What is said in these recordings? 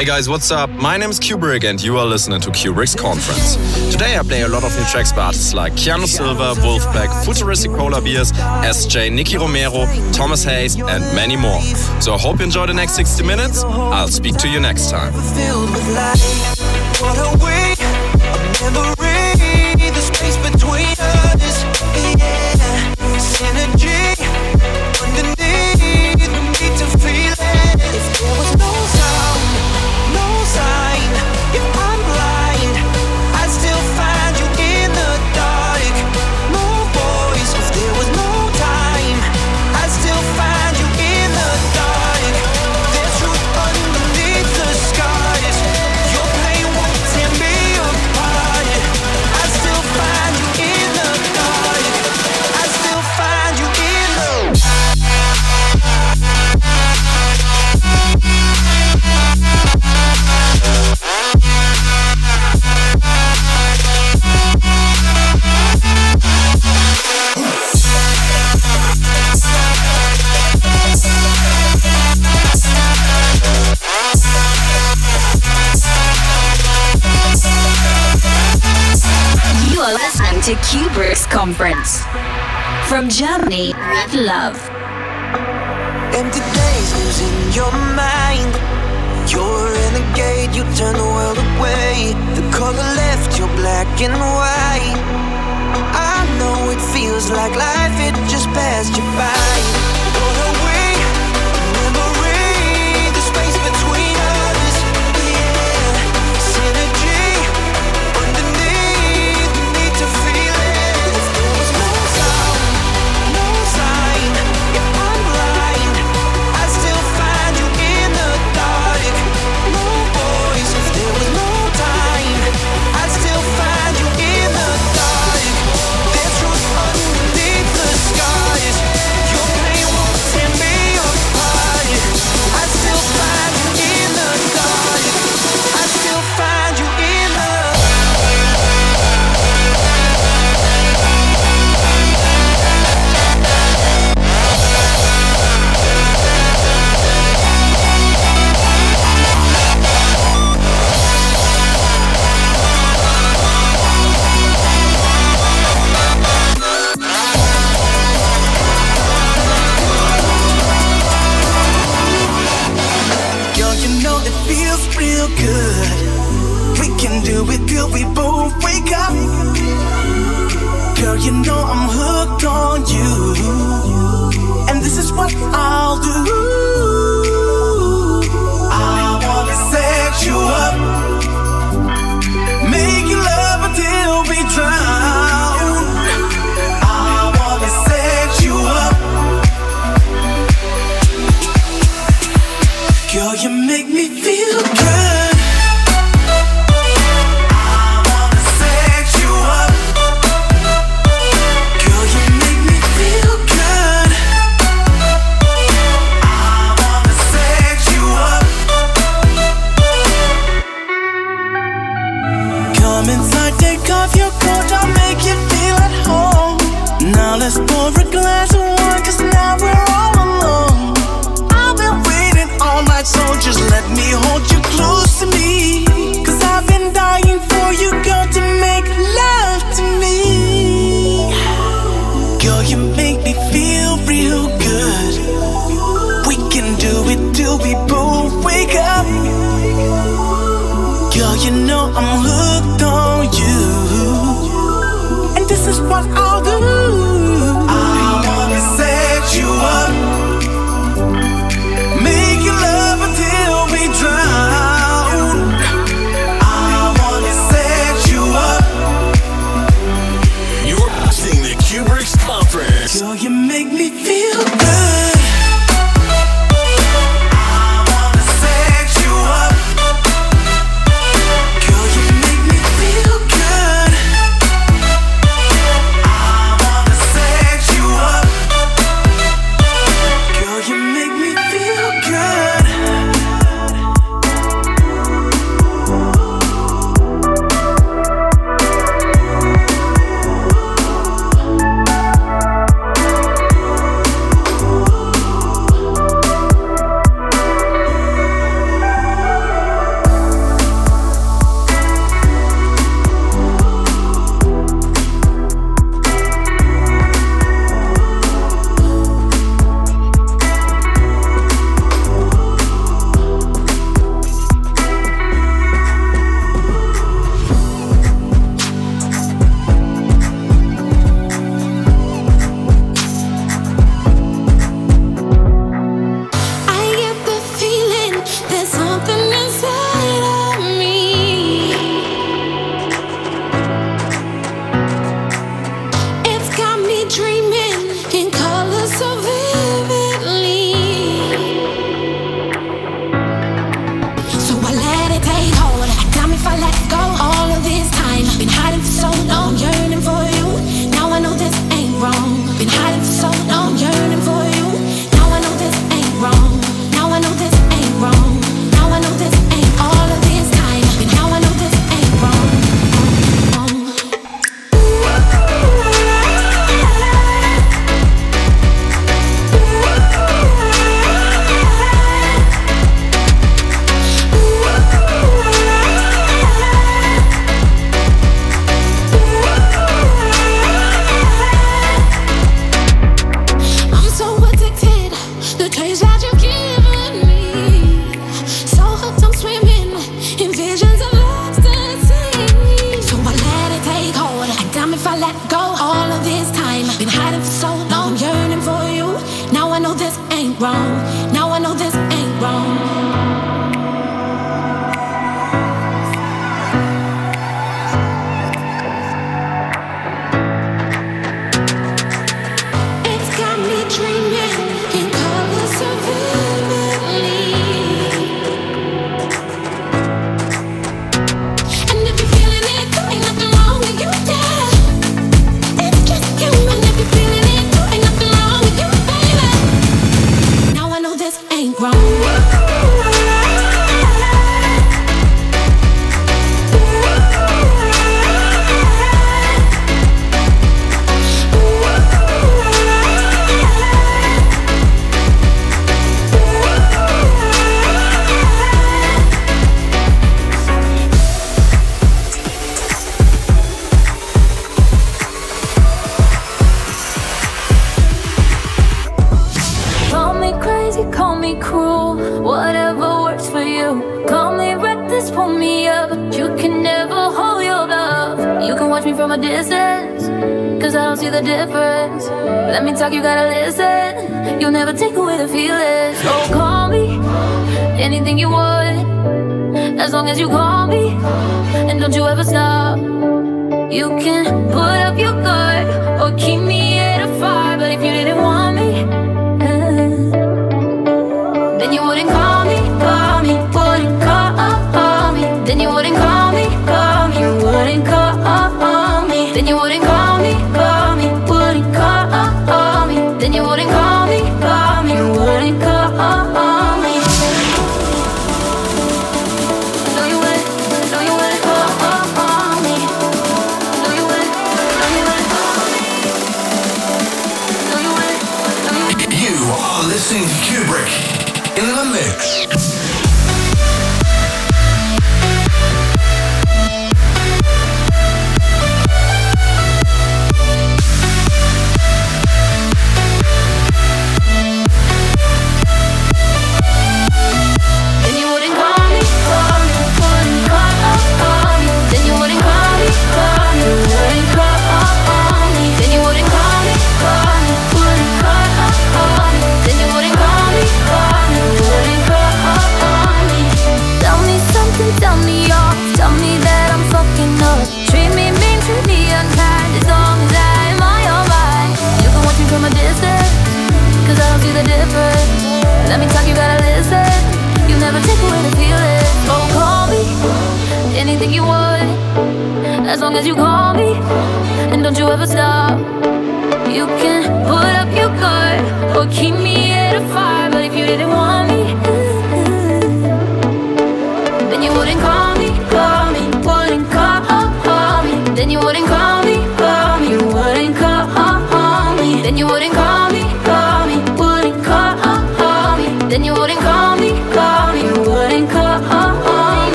Hey guys, what's up? My name is Cuebrick and you are listening to Cuebrick's Conference. Today I play a lot of new tracks by artists like Keanu Silva, Wolfpack, Futuristic Polar Bears, SJ, Nicky Romero, Thomas Hayes, and many more. So I hope you enjoy the next 60 minutes. I'll speak to you next time. To Cuebrick's conference. From Germany with love. Empty days losing your mind. You're in a renegade, you turn the world away. The color left, you're black and white. I know it feels like life, it just passed you by. do it good, we both wake up. Girl, you know I'm hooked on you. And this is what I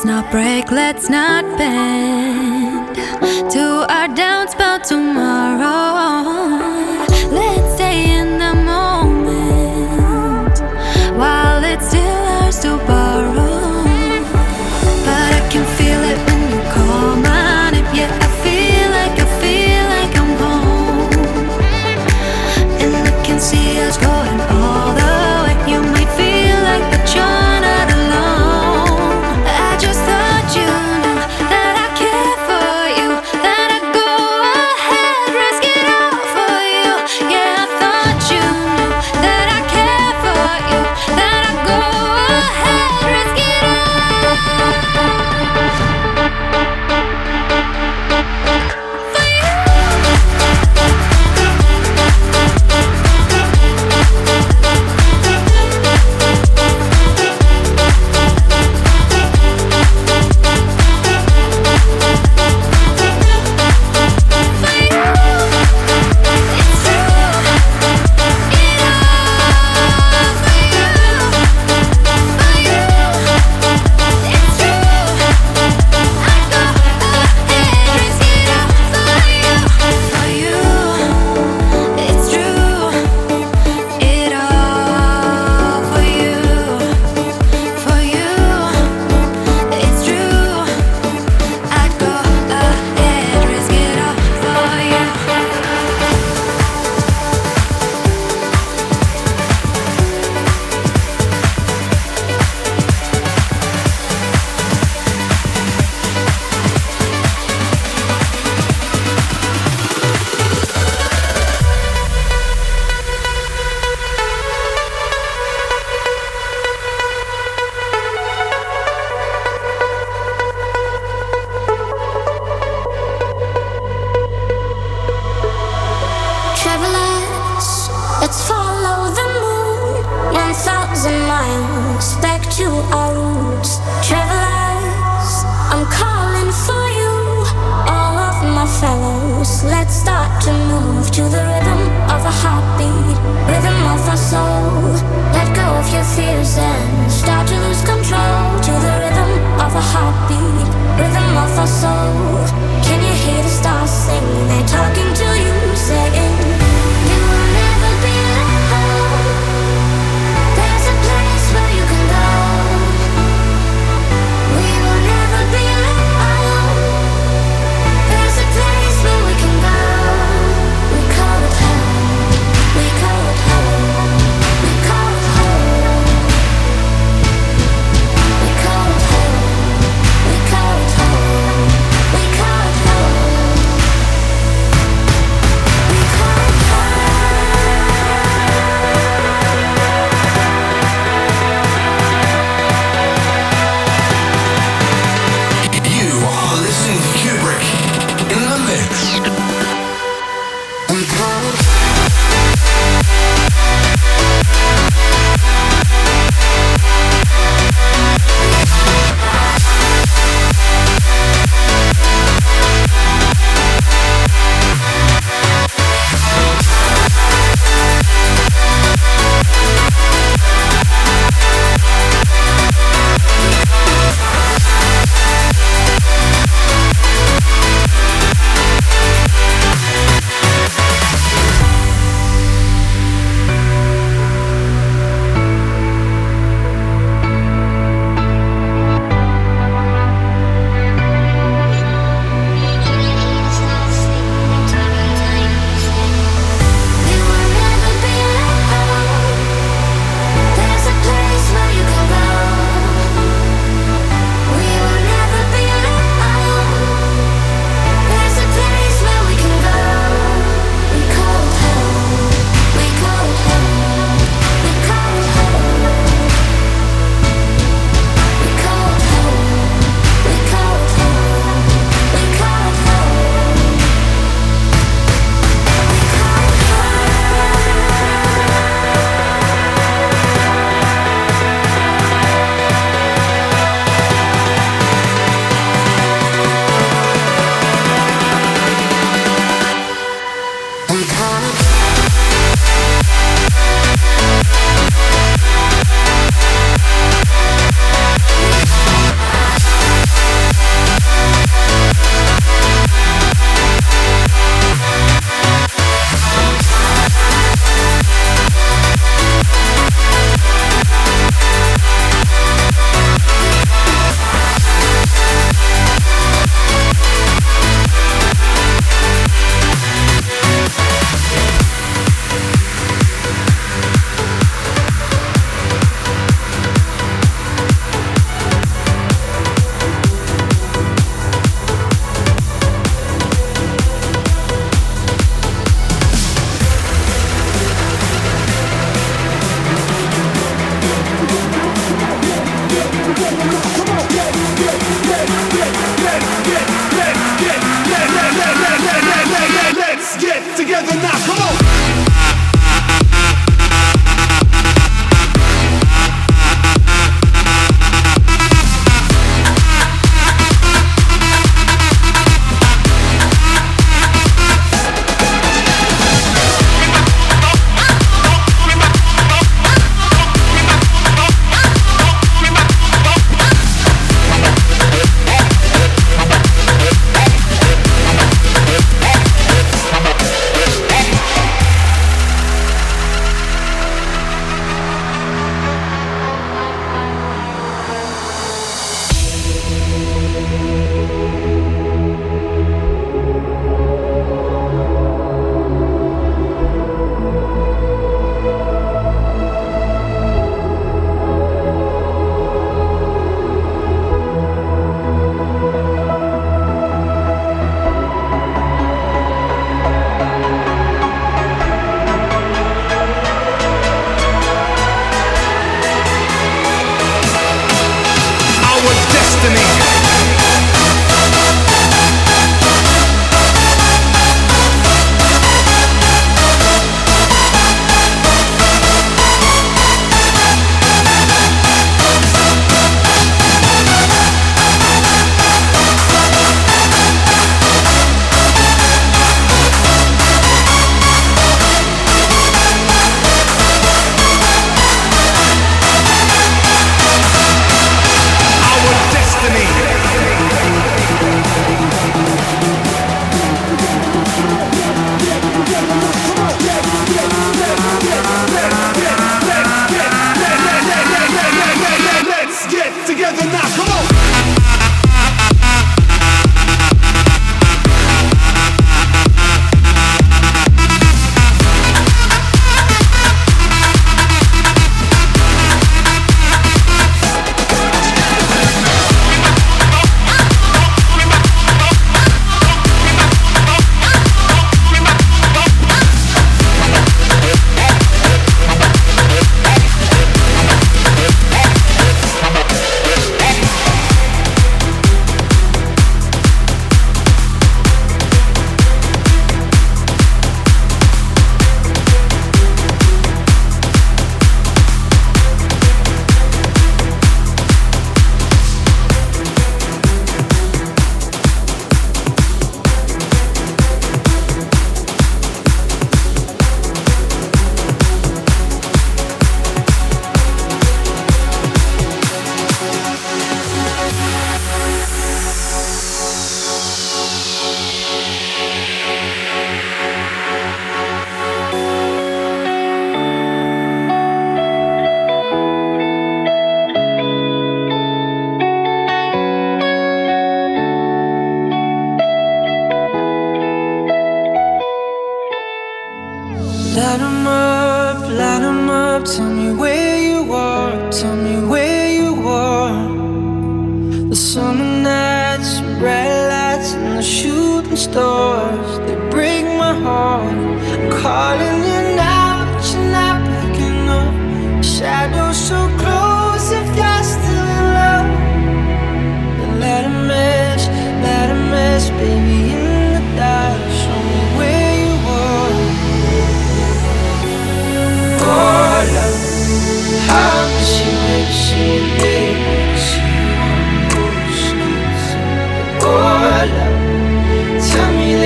Let's not break, let's not bend to our doubts about tomorrow. Let's stay in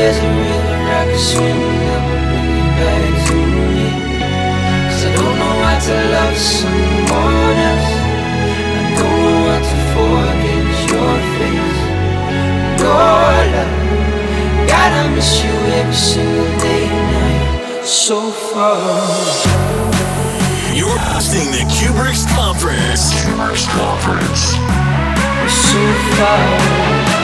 There's a river I could swim that will bring you back to me Cause I don't know how to love someone else. I don't know how to forget your face. Your love God, I miss you every single day and night. So far. You're hosting the Cuebrick's Conference Cuebrick's Conference. So far.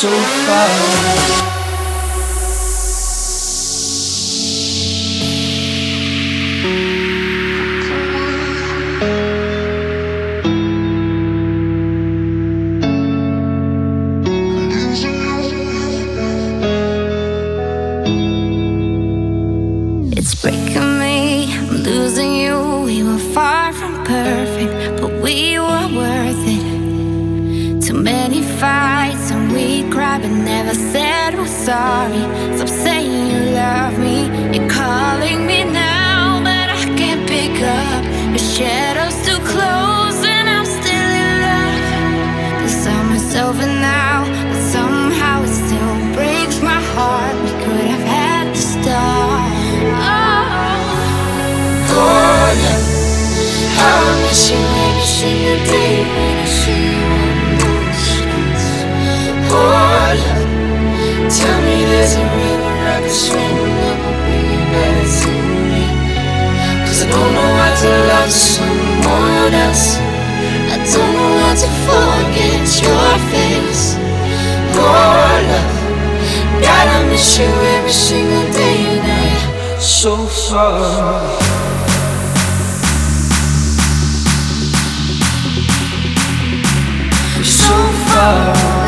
so far. Sorry. Stop saying you love me. You're calling me now, but I can't pick up. Your shadow's too close, and I'm still in love. The I'm myself now, but somehow it still breaks my heart. We could have had to start. Oh, oh yeah. I miss you every single day when I see you the. Oh yeah. Tell me there's a river I can swim that will bring you back to me. Cause I don't know how to love someone else. I don't know how to forget your face. Oh, love. God, I miss you every single day and night. So far. So far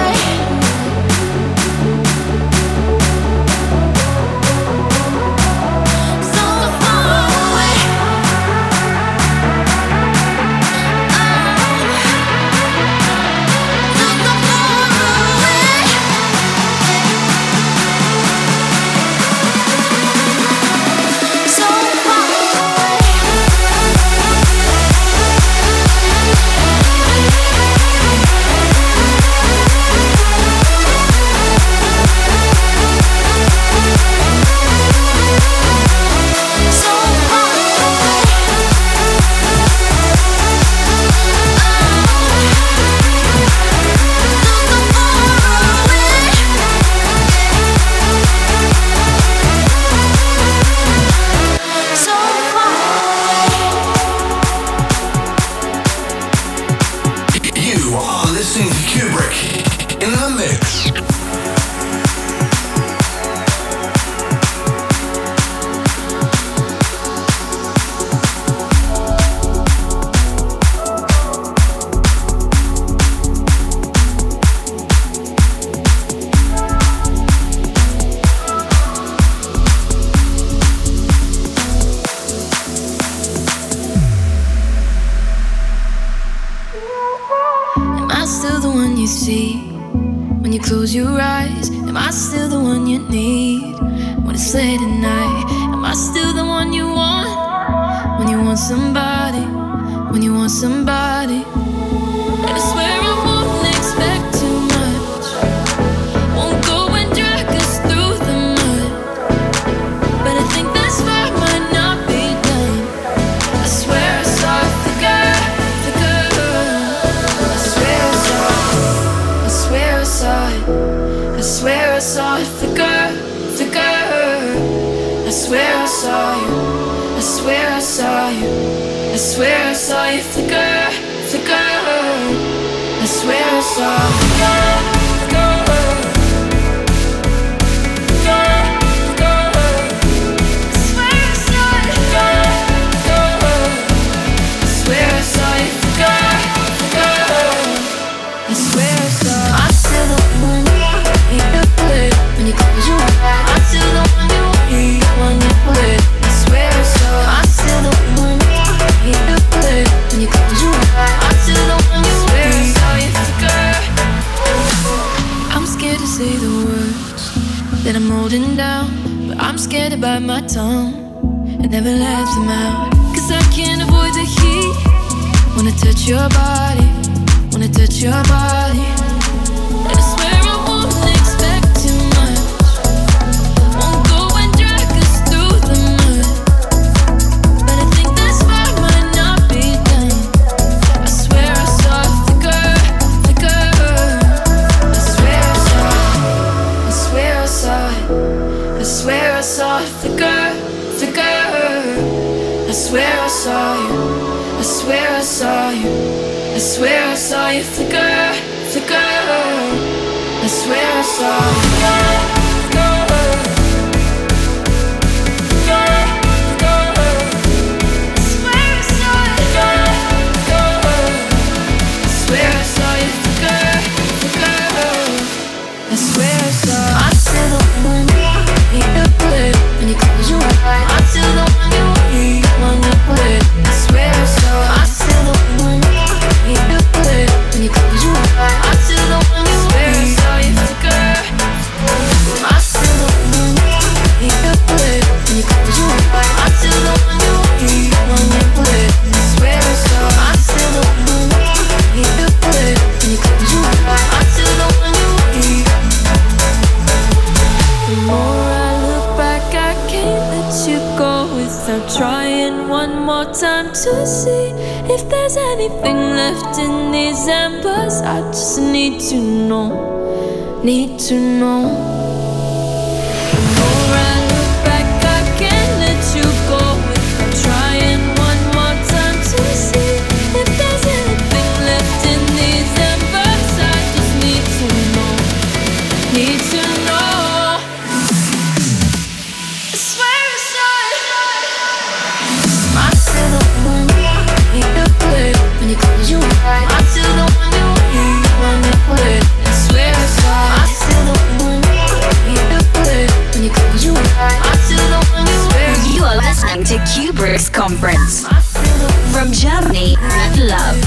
never let them out. Cause I can't avoid the heat. Wanna touch your body, wanna touch your body. It's a girl, it's a girl. I swear I saw. anything left in these embers. I just need to know, need to know. love.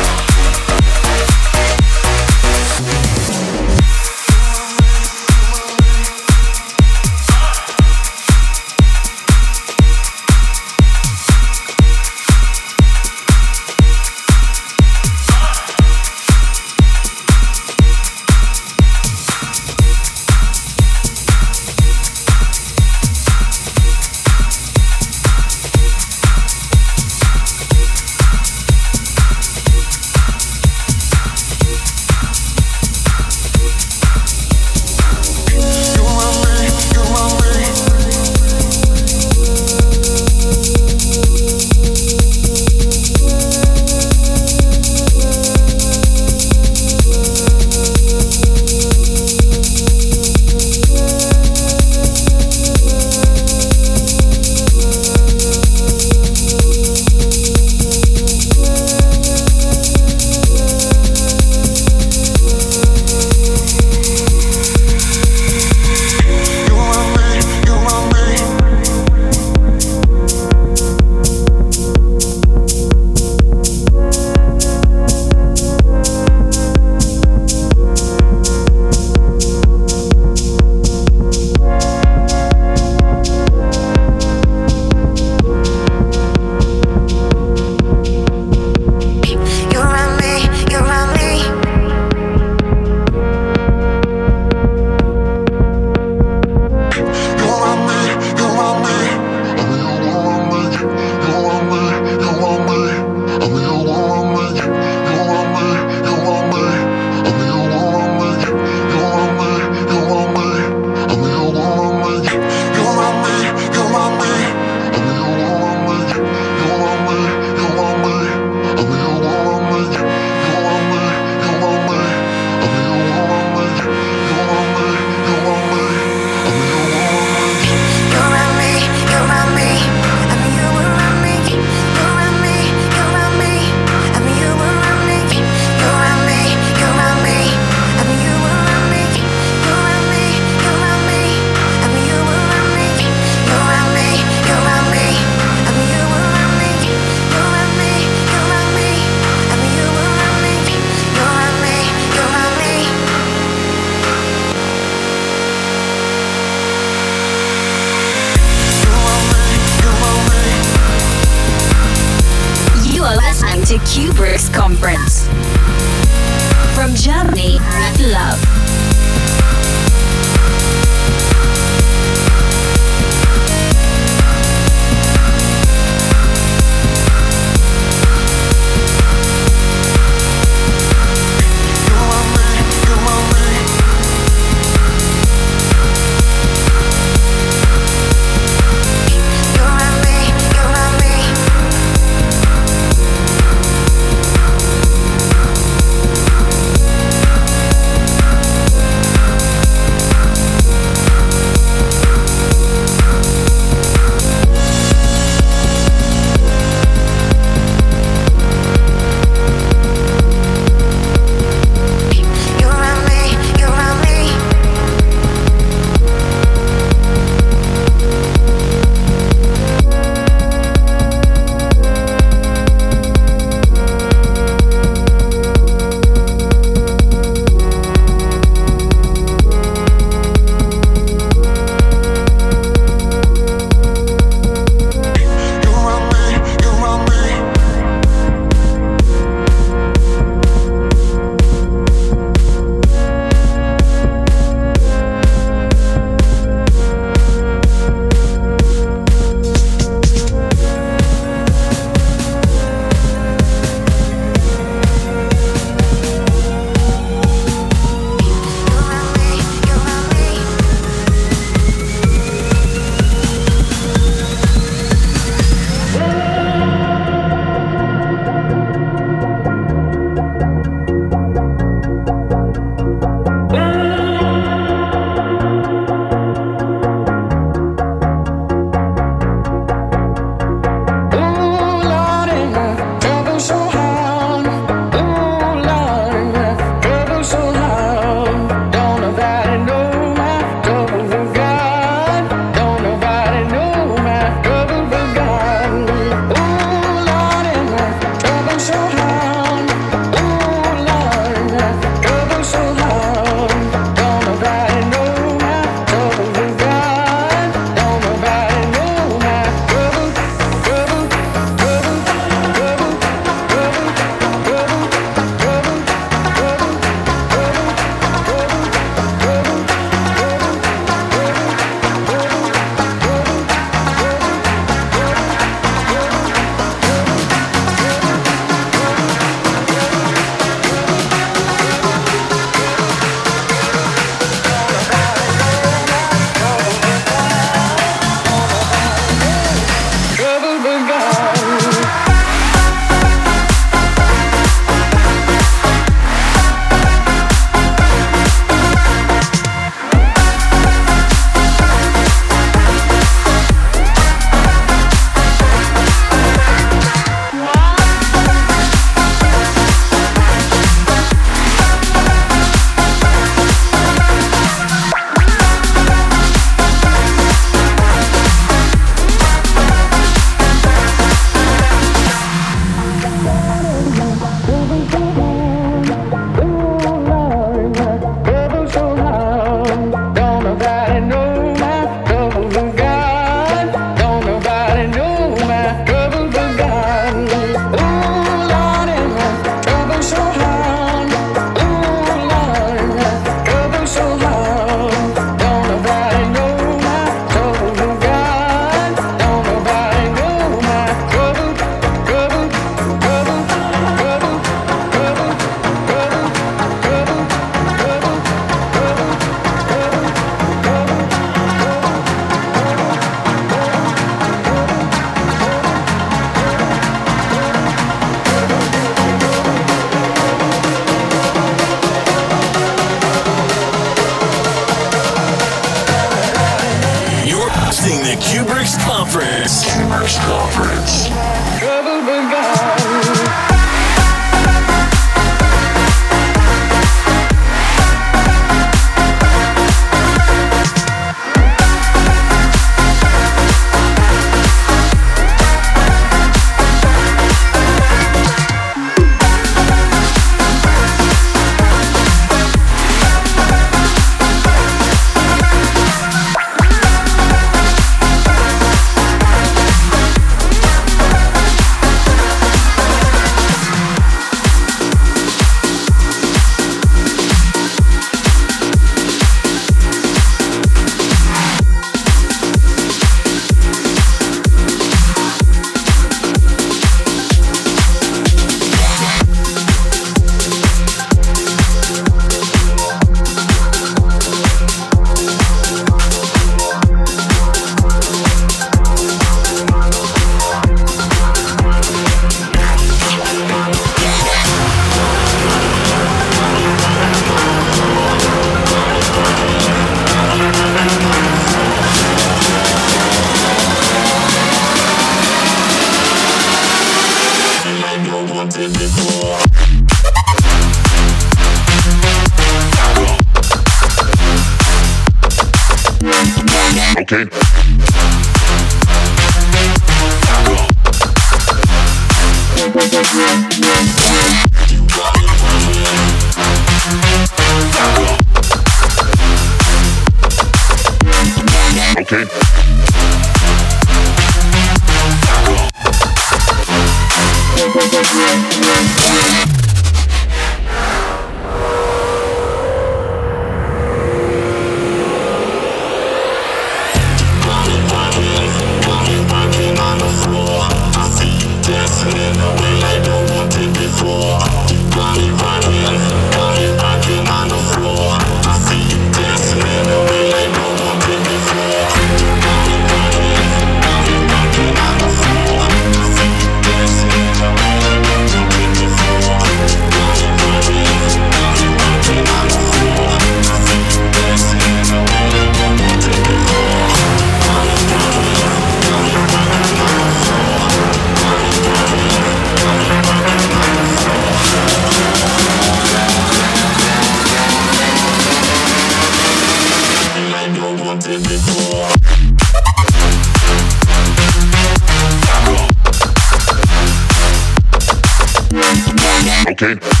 Both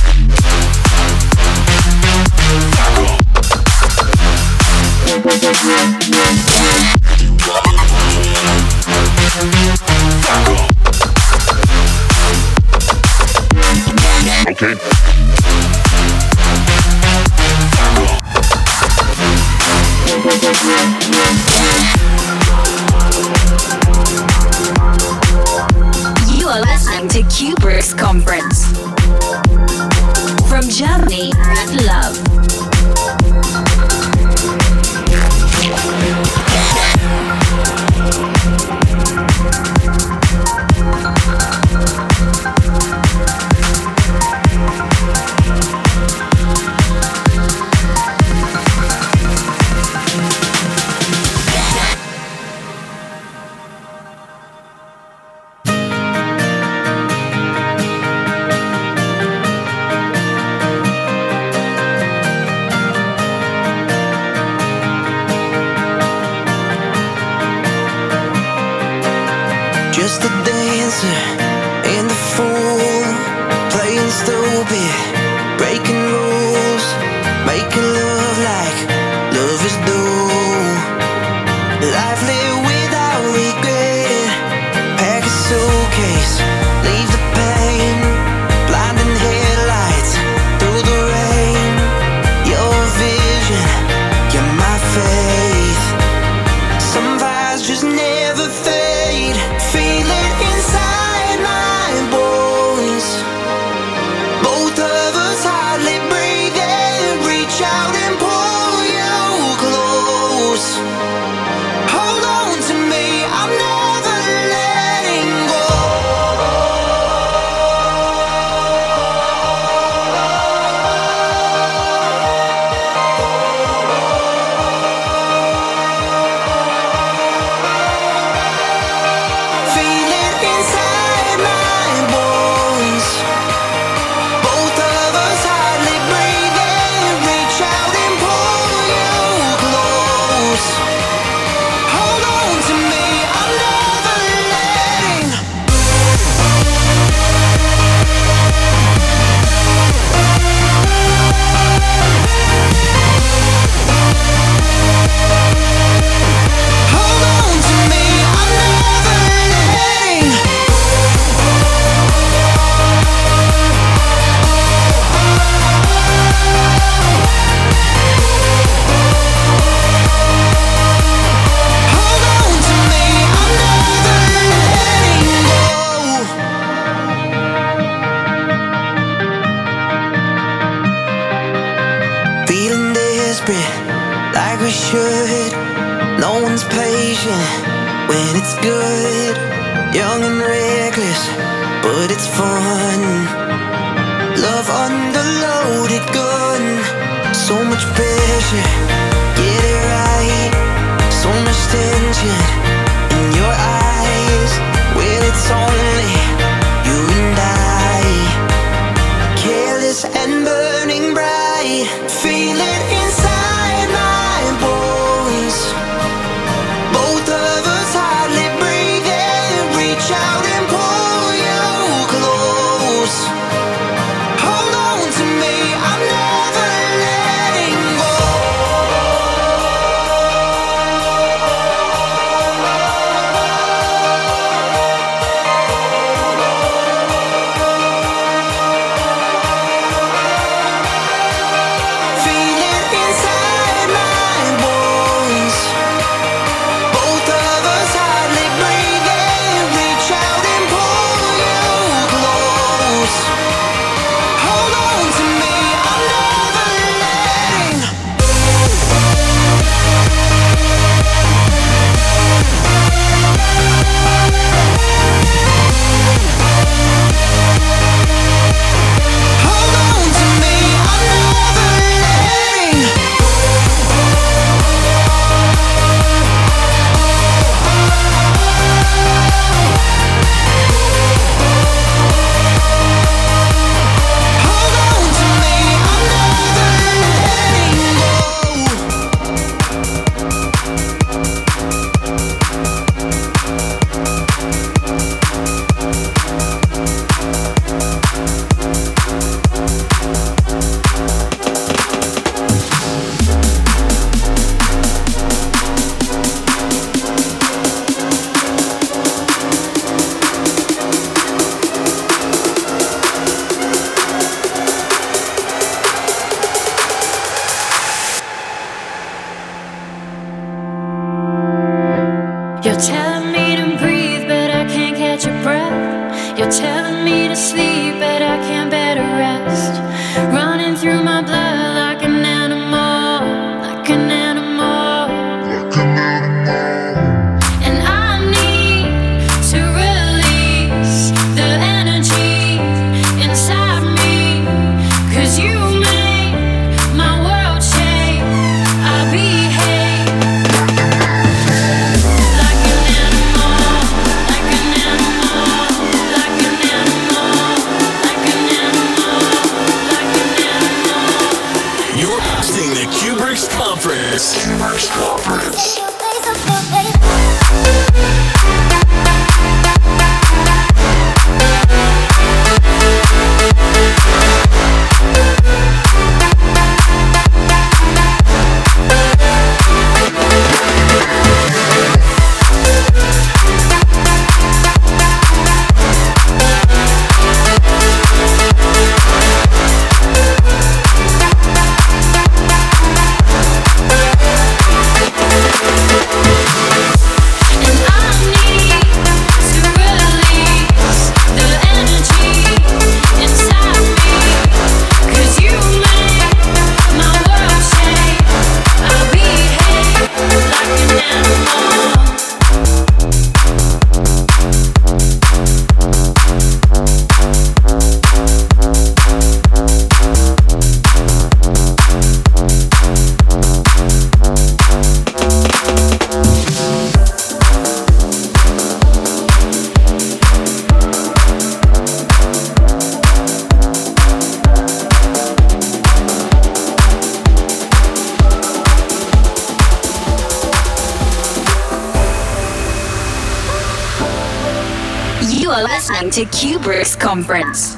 to Cuebrick's conference.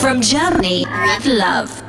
From Germany with love.